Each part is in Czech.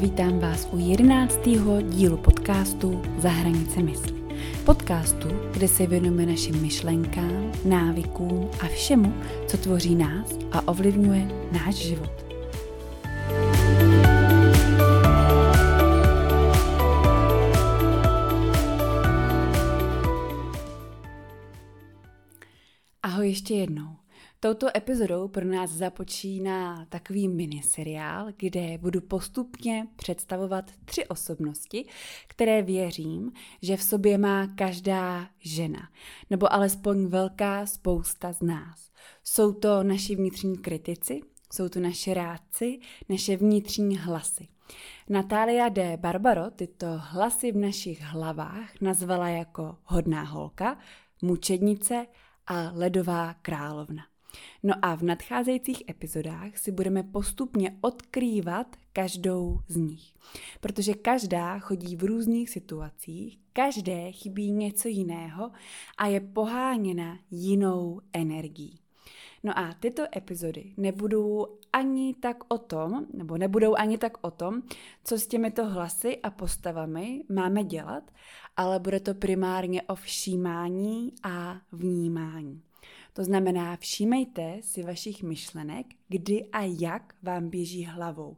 vítám vás u jedenáctého dílu podcastu Za hranice mysli. Podcastu, kde se věnujeme našim myšlenkám, návykům a všemu, co tvoří nás a ovlivňuje náš život. Ahoj ještě jednou. Touto epizodou pro nás započíná takový miniseriál, kde budu postupně představovat tři osobnosti, které věřím, že v sobě má každá žena, nebo alespoň velká spousta z nás. Jsou to naši vnitřní kritici, jsou to naše rádci, naše vnitřní hlasy. Natália de Barbaro tyto hlasy v našich hlavách nazvala jako hodná holka, mučednice a ledová královna. No a v nadcházejících epizodách si budeme postupně odkrývat každou z nich. Protože každá chodí v různých situacích, každé chybí něco jiného a je poháněna jinou energií. No a tyto epizody nebudou ani tak o tom, nebo nebudou ani tak o tom, co s těmito hlasy a postavami máme dělat, ale bude to primárně o všímání a vnímání. To znamená, všímejte si vašich myšlenek, kdy a jak vám běží hlavou,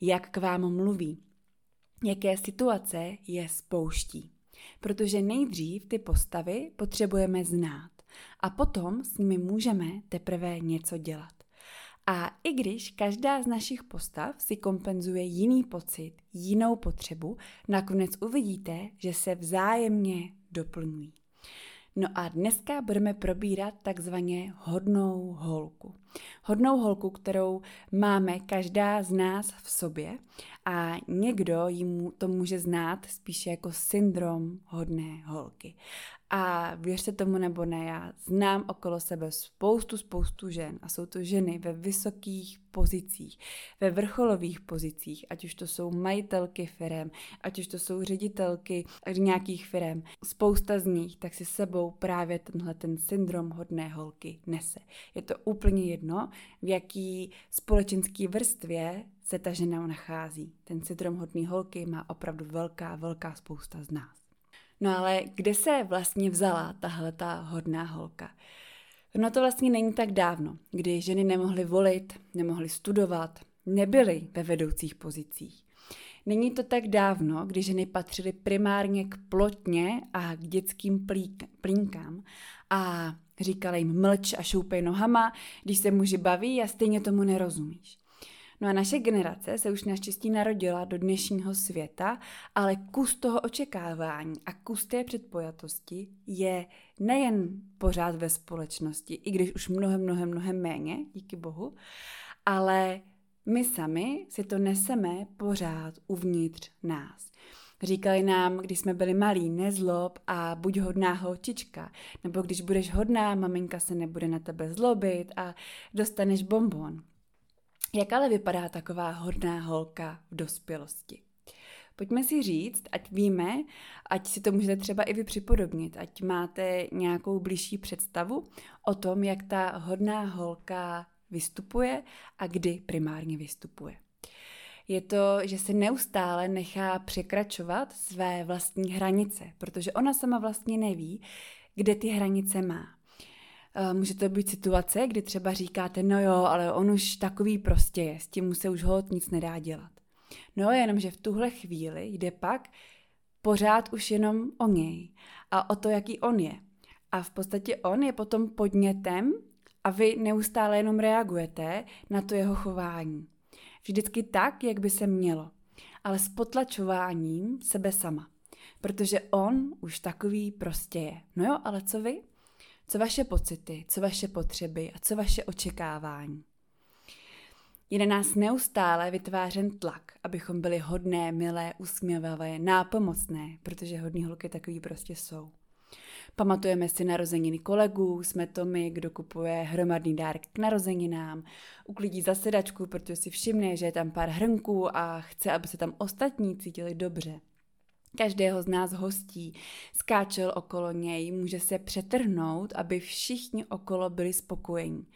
jak k vám mluví, jaké situace je spouští. Protože nejdřív ty postavy potřebujeme znát a potom s nimi můžeme teprve něco dělat. A i když každá z našich postav si kompenzuje jiný pocit, jinou potřebu, nakonec uvidíte, že se vzájemně doplňují. No a dneska budeme probírat takzvaně hodnou holku. Hodnou holku, kterou máme každá z nás v sobě a někdo jim to může znát spíše jako syndrom hodné holky. A věřte tomu nebo ne, já znám okolo sebe spoustu, spoustu žen a jsou to ženy ve vysokých pozicích, ve vrcholových pozicích, ať už to jsou majitelky firem, ať už to jsou ředitelky nějakých firem. Spousta z nich tak si sebou právě tenhle ten syndrom hodné holky nese. Je to úplně jedno, v jaký společenský vrstvě se ta žena nachází. Ten syndrom hodné holky má opravdu velká, velká spousta z nás. No ale kde se vlastně vzala tahle ta hodná holka? No to vlastně není tak dávno, kdy ženy nemohly volit, nemohly studovat, nebyly ve vedoucích pozicích. Není to tak dávno, kdy ženy patřily primárně k plotně a k dětským plínkám a říkala jim mlč a šoupej nohama, když se muži baví a stejně tomu nerozumíš. No a naše generace se už naštěstí narodila do dnešního světa, ale kus toho očekávání a kus té předpojatosti je nejen pořád ve společnosti, i když už mnohem, mnohem, mnohem méně, díky bohu, ale my sami si to neseme pořád uvnitř nás. Říkali nám, když jsme byli malí, nezlob a buď hodná holčička, nebo když budeš hodná, maminka se nebude na tebe zlobit a dostaneš bonbon. Jak ale vypadá taková hodná holka v dospělosti? Pojďme si říct, ať víme, ať si to můžete třeba i vy připodobnit, ať máte nějakou blížší představu o tom, jak ta hodná holka vystupuje a kdy primárně vystupuje. Je to, že se neustále nechá překračovat své vlastní hranice, protože ona sama vlastně neví, kde ty hranice má. Eh, může to být situace, kdy třeba říkáte, no jo, ale on už takový prostě je, s tím mu se už hod nic nedá dělat. No jenomže v tuhle chvíli jde pak pořád už jenom o něj a o to, jaký on je. A v podstatě on je potom podnětem a vy neustále jenom reagujete na to jeho chování. Vždycky tak, jak by se mělo, ale s potlačováním sebe sama. Protože on už takový prostě je. No jo, ale co vy? Co vaše pocity, co vaše potřeby a co vaše očekávání? Je na nás neustále vytvářen tlak, abychom byli hodné, milé, usměvavé, nápomocné, protože hodní holky takový prostě jsou. Pamatujeme si narozeniny kolegů, jsme to my, kdo kupuje hromadný dárek k narozeninám, uklidí zasedačku, protože si všimne, že je tam pár hrnků a chce, aby se tam ostatní cítili dobře. Každého z nás hostí, skáčel okolo něj, může se přetrhnout, aby všichni okolo byli spokojení.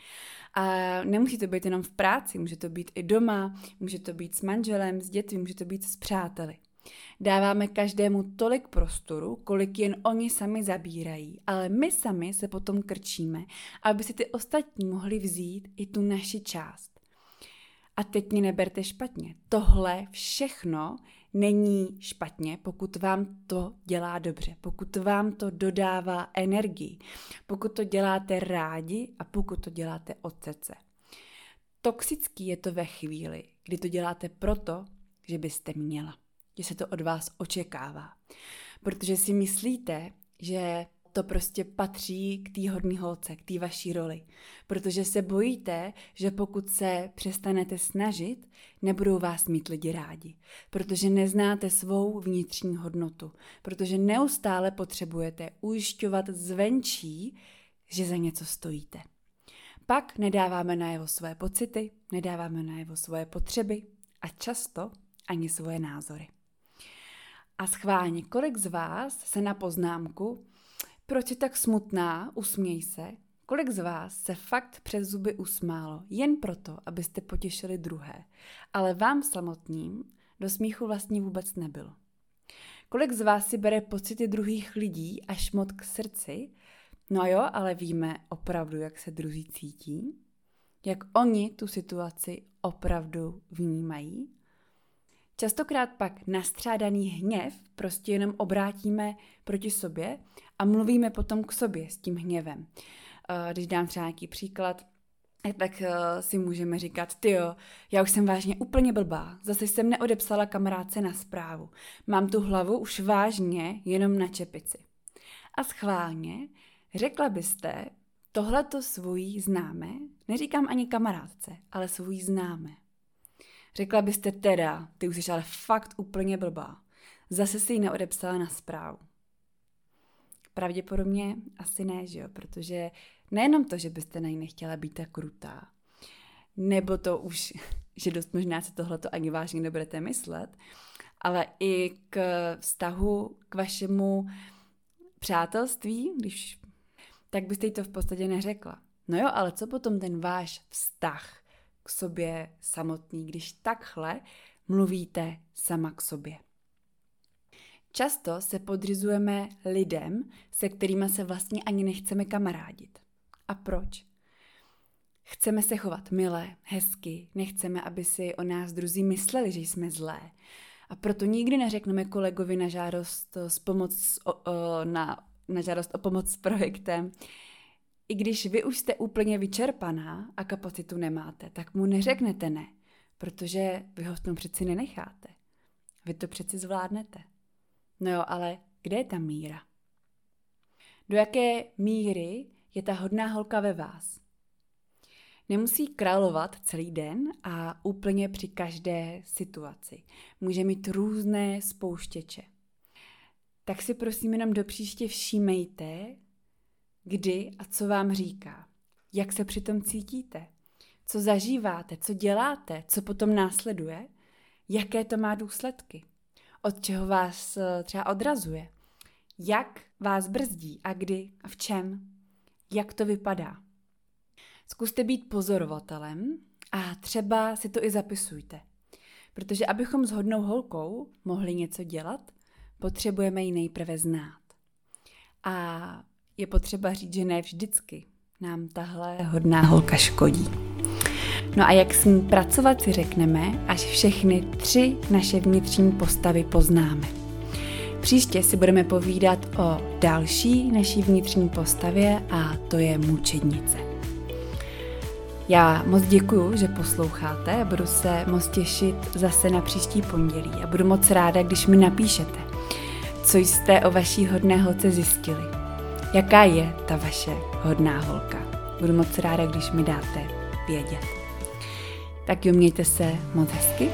A nemusí to být jenom v práci, může to být i doma, může to být s manželem, s dětmi, může to být s přáteli. Dáváme každému tolik prostoru, kolik jen oni sami zabírají, ale my sami se potom krčíme, aby si ty ostatní mohli vzít i tu naši část. A teď mě neberte špatně. Tohle všechno není špatně, pokud vám to dělá dobře, pokud vám to dodává energii, pokud to děláte rádi a pokud to děláte od srdce. Toxický je to ve chvíli, kdy to děláte proto, že byste měla, že se to od vás očekává. Protože si myslíte, že to prostě patří k té hodné holce, k té vaší roli. Protože se bojíte, že pokud se přestanete snažit, nebudou vás mít lidi rádi. Protože neznáte svou vnitřní hodnotu. Protože neustále potřebujete ujišťovat zvenčí, že za něco stojíte. Pak nedáváme najevo svoje pocity, nedáváme najevo svoje potřeby a často ani svoje názory. A schválně, kolik z vás se na poznámku proč je tak smutná? Usměj se. Kolik z vás se fakt přes zuby usmálo, jen proto, abyste potěšili druhé, ale vám samotným do smíchu vlastně vůbec nebylo? Kolik z vás si bere pocity druhých lidí až moc k srdci? No jo, ale víme opravdu, jak se druzí cítí? Jak oni tu situaci opravdu vnímají? Častokrát pak nastřádaný hněv prostě jenom obrátíme proti sobě a mluvíme potom k sobě s tím hněvem. Eh, když dám třeba nějaký příklad, tak eh, si můžeme říkat, ty jo, já už jsem vážně úplně blbá, zase jsem neodepsala kamarádce na zprávu. Mám tu hlavu už vážně jenom na čepici. A schválně, řekla byste, tohleto svůj známe, neříkám ani kamarádce, ale svůj známe. Řekla byste teda, ty už jsi ale fakt úplně blbá. Zase si ji neodepsala na zprávu. Pravděpodobně asi ne, že jo? protože nejenom to, že byste na ní nechtěla být tak krutá, nebo to už, že dost možná se tohleto ani vážně nebudete myslet, ale i k vztahu k vašemu přátelství, když, tak byste jí to v podstatě neřekla. No jo, ale co potom ten váš vztah k sobě samotný, když takhle mluvíte sama k sobě? Často se podřizujeme lidem, se kterými se vlastně ani nechceme kamarádit. A proč? Chceme se chovat milé, hezky, nechceme, aby si o nás druzí mysleli, že jsme zlé. A proto nikdy neřekneme kolegovi na žádost, s pomoc, o, o, na, na žádost o pomoc s projektem, i když vy už jste úplně vyčerpaná a kapacitu nemáte, tak mu neřeknete ne, protože vy ho v tom přeci nenecháte. Vy to přeci zvládnete. No jo, ale kde je ta míra? Do jaké míry je ta hodná holka ve vás? Nemusí královat celý den a úplně při každé situaci. Může mít různé spouštěče. Tak si prosím jenom do příště všímejte, kdy a co vám říká. Jak se přitom cítíte? Co zažíváte? Co děláte? Co potom následuje? Jaké to má důsledky? Od čeho vás eh, třeba odrazuje, jak vás brzdí a kdy a v čem, jak to vypadá. Zkuste být pozorovatelem a třeba si to i zapisujte. Protože abychom s hodnou holkou mohli něco dělat, potřebujeme ji nejprve znát. A je potřeba říct, že ne vždycky nám tahle hodná holka škodí. No a jak s ní pracovat si řekneme, až všechny tři naše vnitřní postavy poznáme. Příště si budeme povídat o další naší vnitřní postavě a to je mučednice. Já moc děkuju, že posloucháte a budu se moc těšit zase na příští pondělí a budu moc ráda, když mi napíšete, co jste o vaší hodné holce zjistili. Jaká je ta vaše hodná holka? Budu moc ráda, když mi dáte vědět. Tak jo, mějte se moc hezky